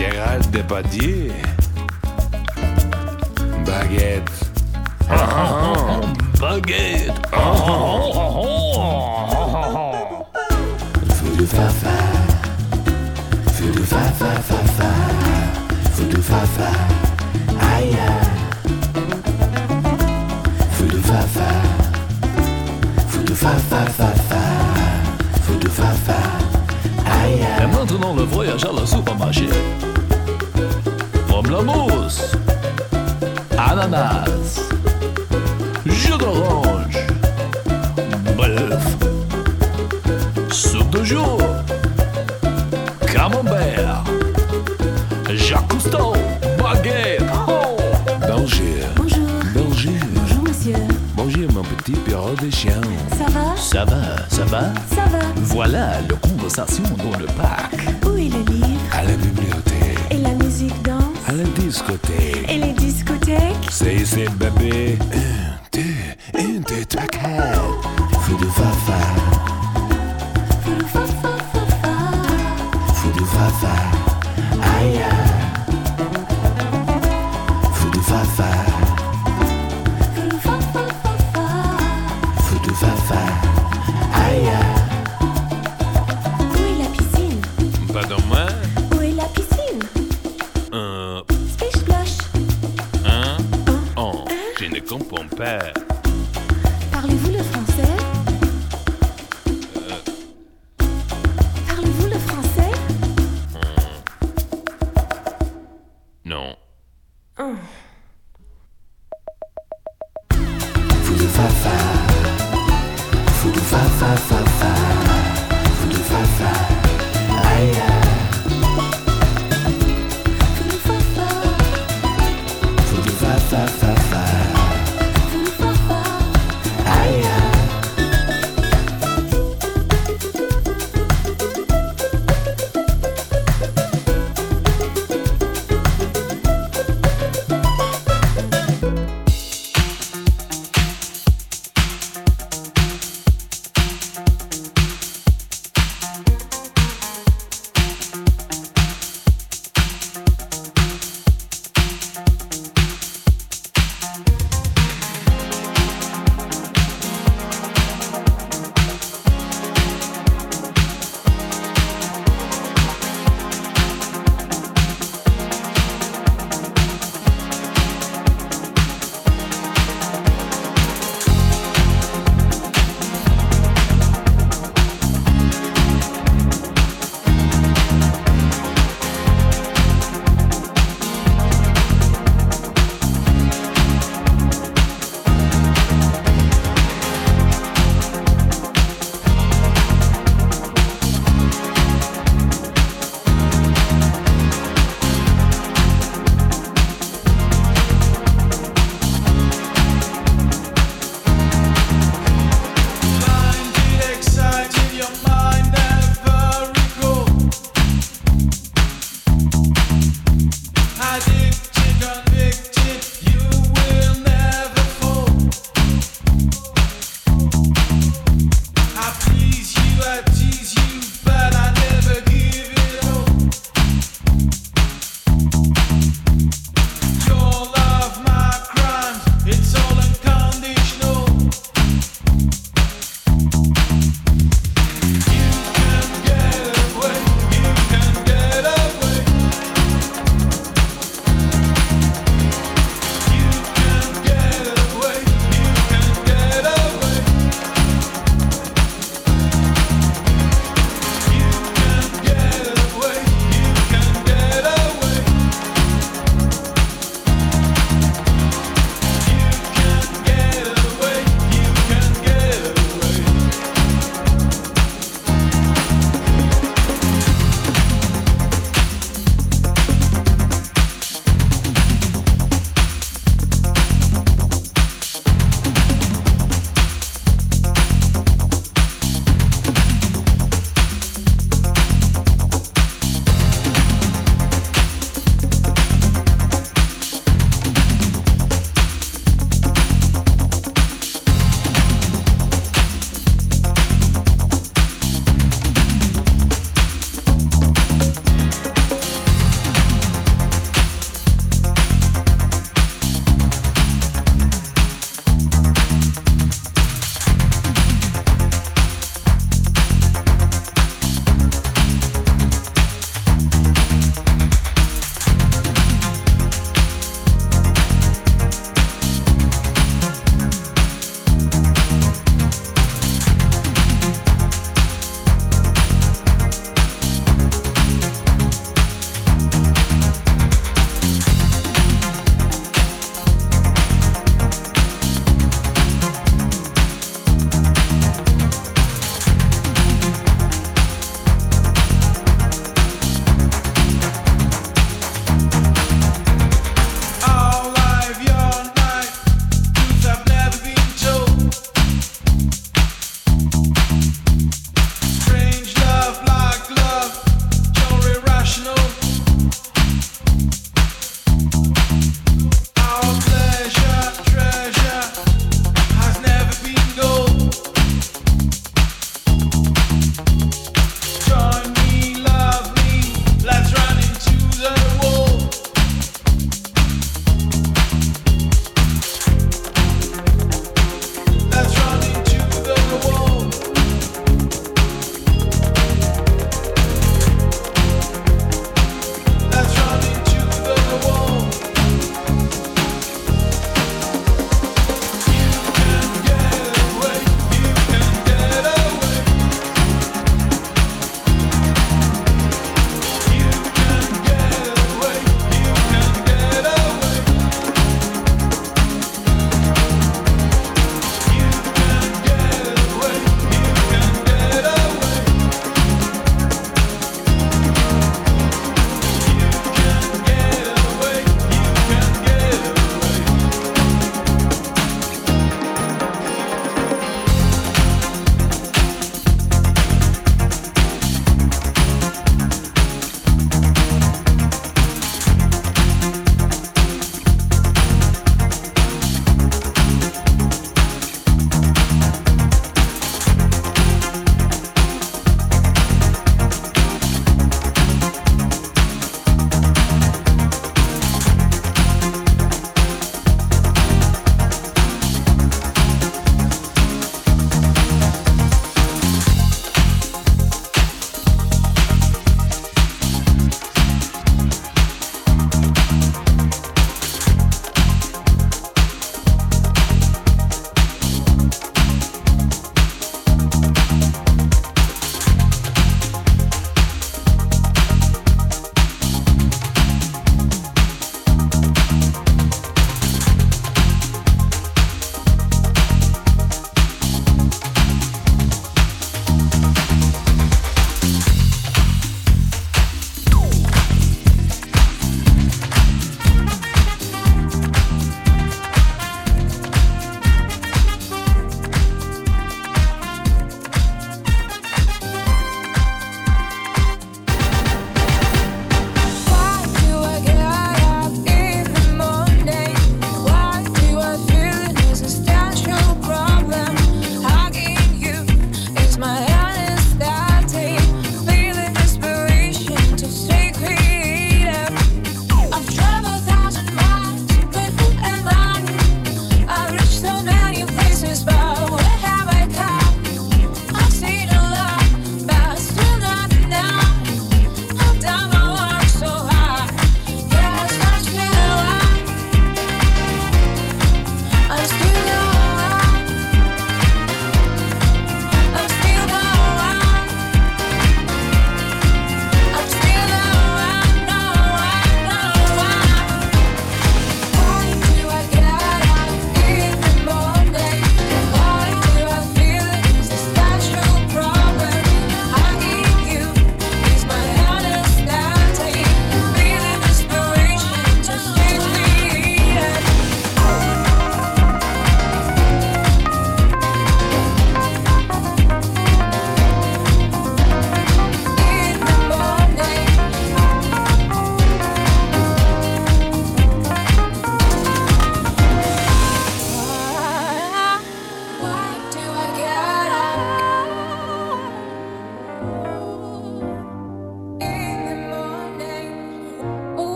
Gérald Depardieu. Baguette. Baguette. Fudu fafa. Fudu fafa fafa. Fudu fafa. Aïe. Fudu fafa. Fudu fafa fafa. Fudu fafa. Aïe. Et maintenant le voyage à la supermarché. Mousse. Ananas. Jus d'orange. Bœuf. Soupe de jour. Camembert. Jacques Cousteau. Baguette. Oh. Bonjour. Bonjour. Bonjour. Bonjour, monsieur. Bonjour mon petit perro de chien. Ça va? Ça va, ça va? Ça va. Voilà la conversation dans le parc. Et les discothèques C'est ici bébé. Fudu fafa.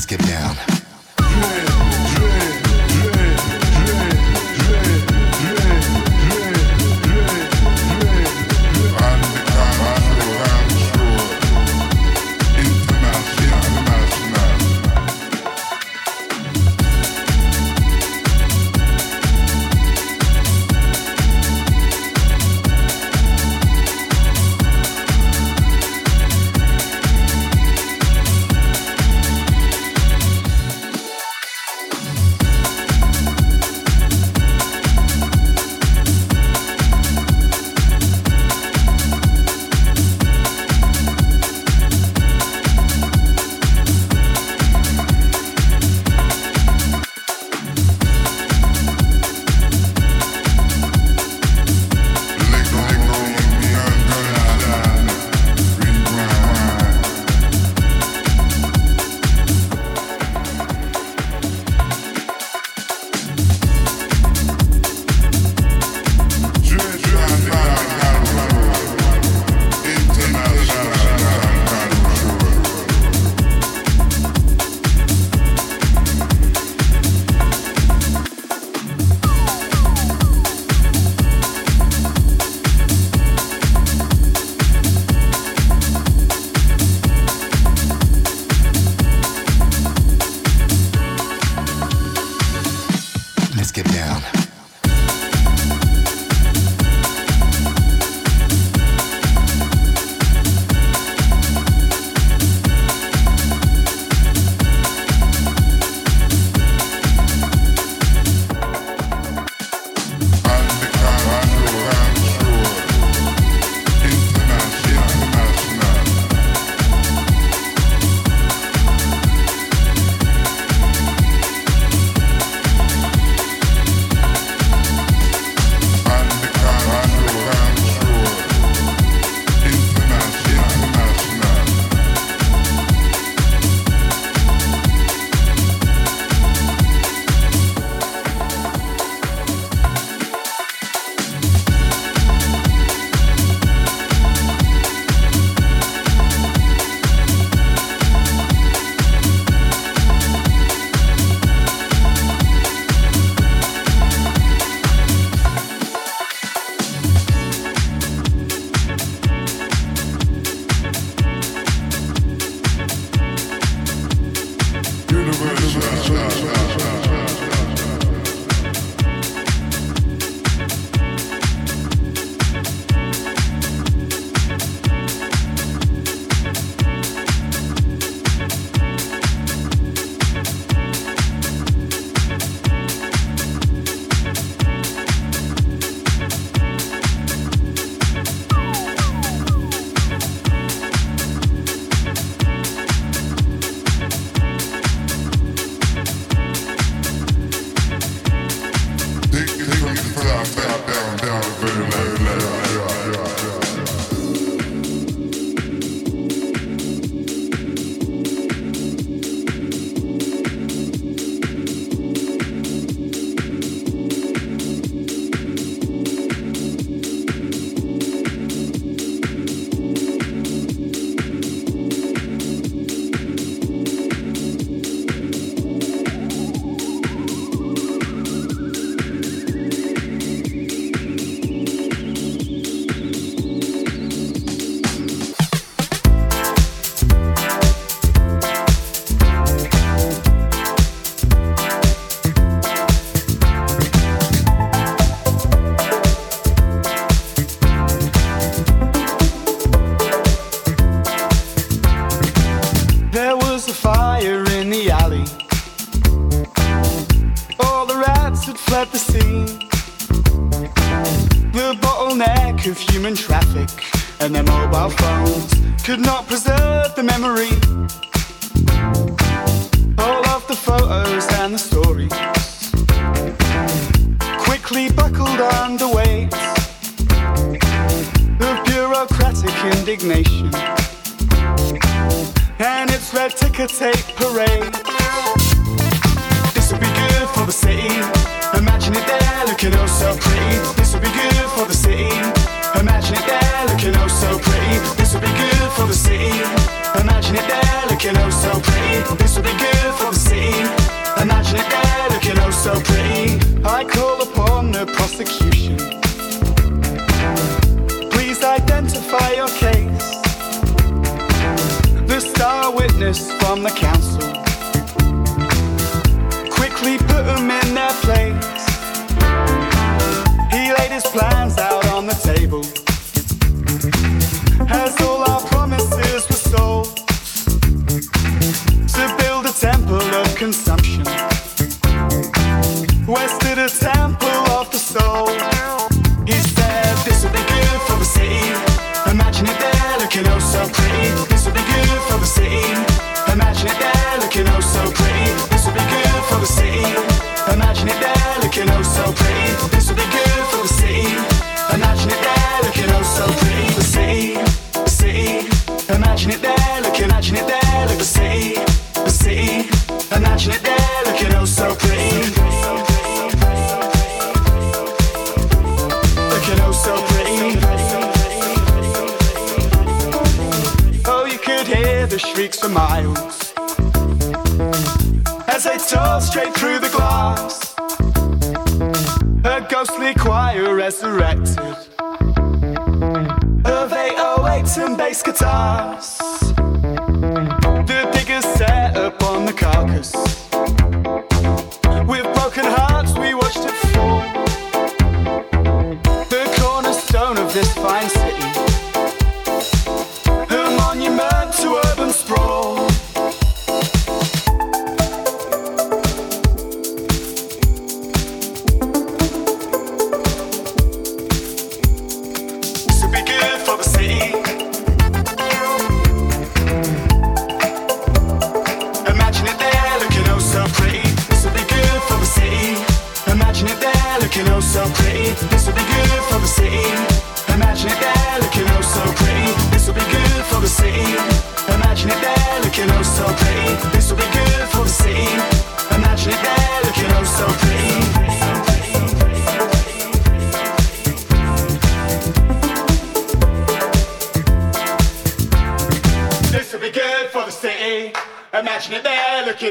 let's get down.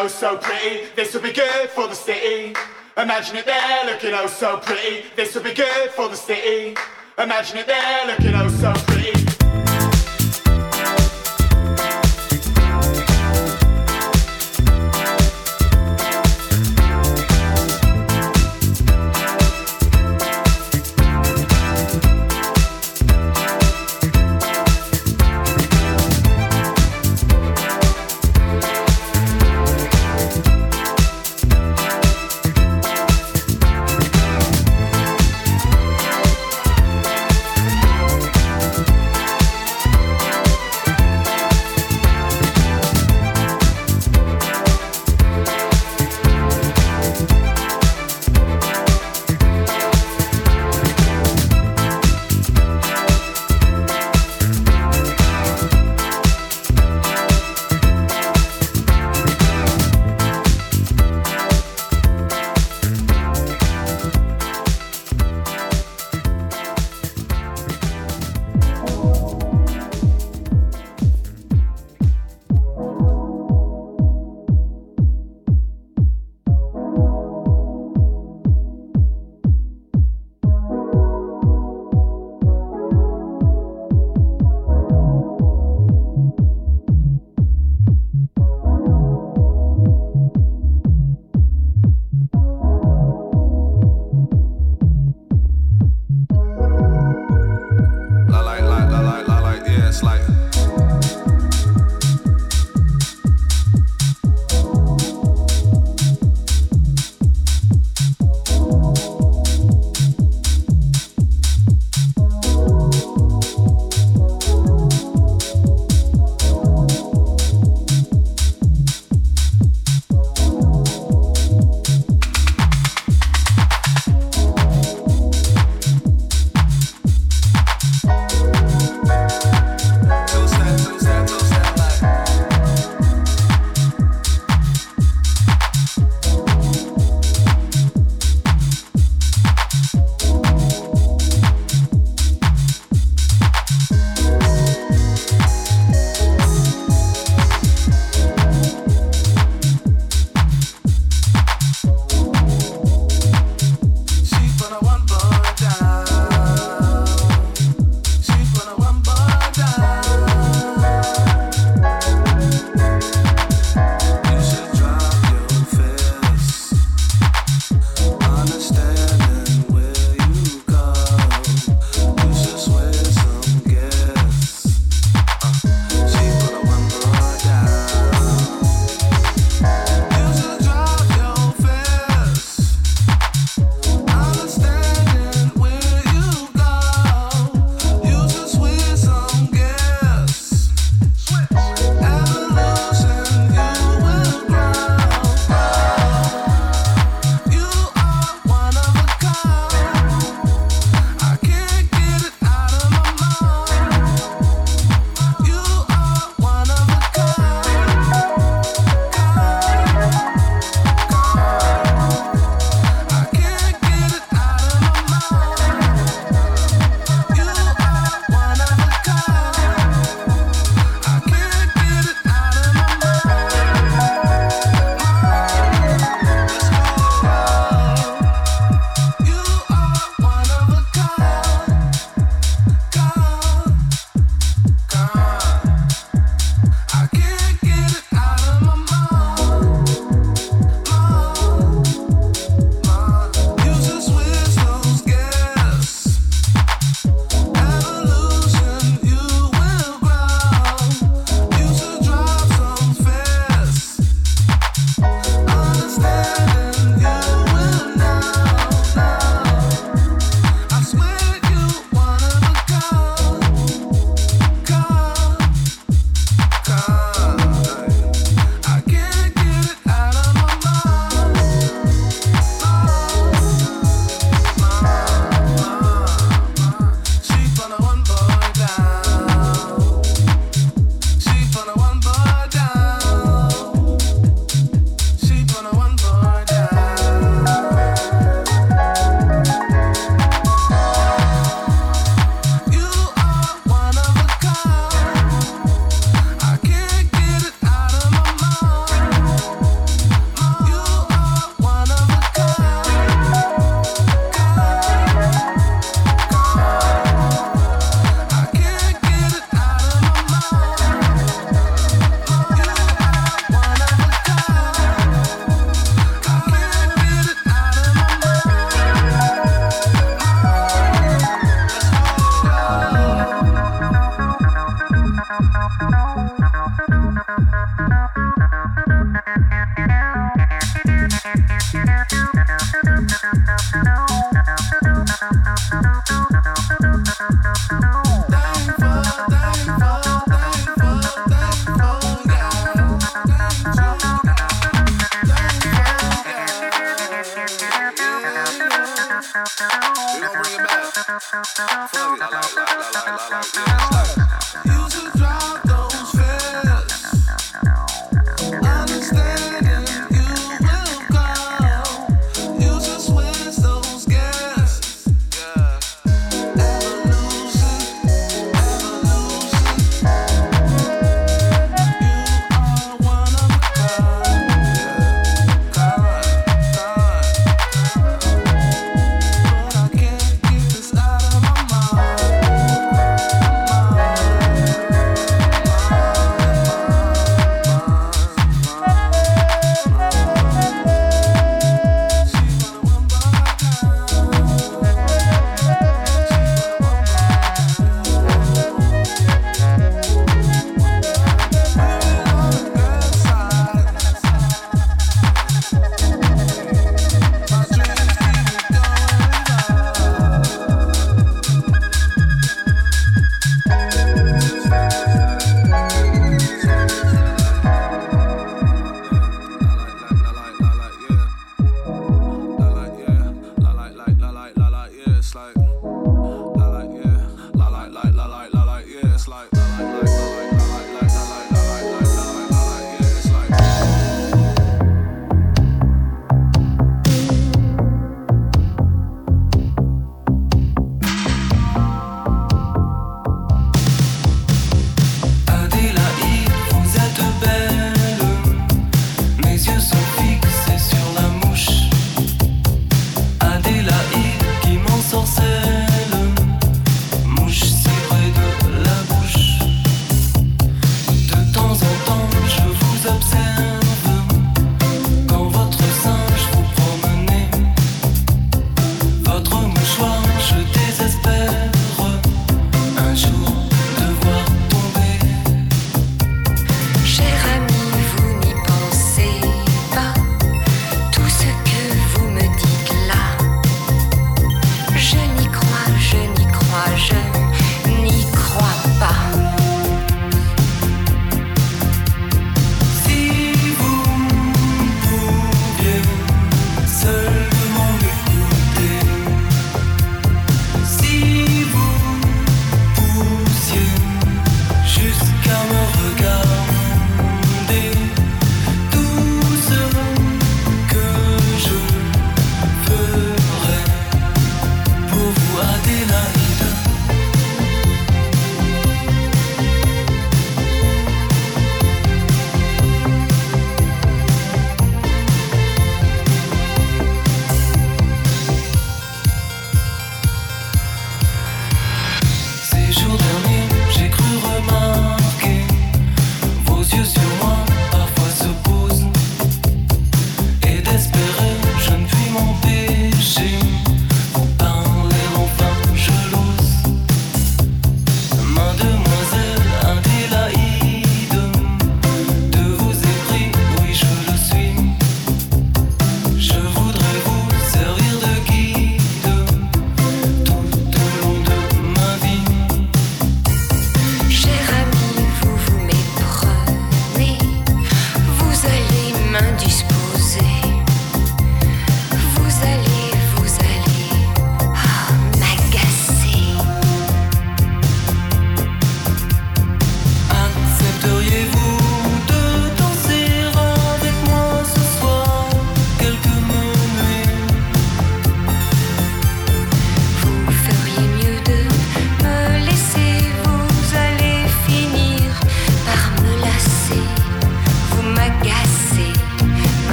oh so pretty. This will be good for the city. Imagine it there looking oh so pretty. This will be good for the city. Imagine it there looking oh so pretty.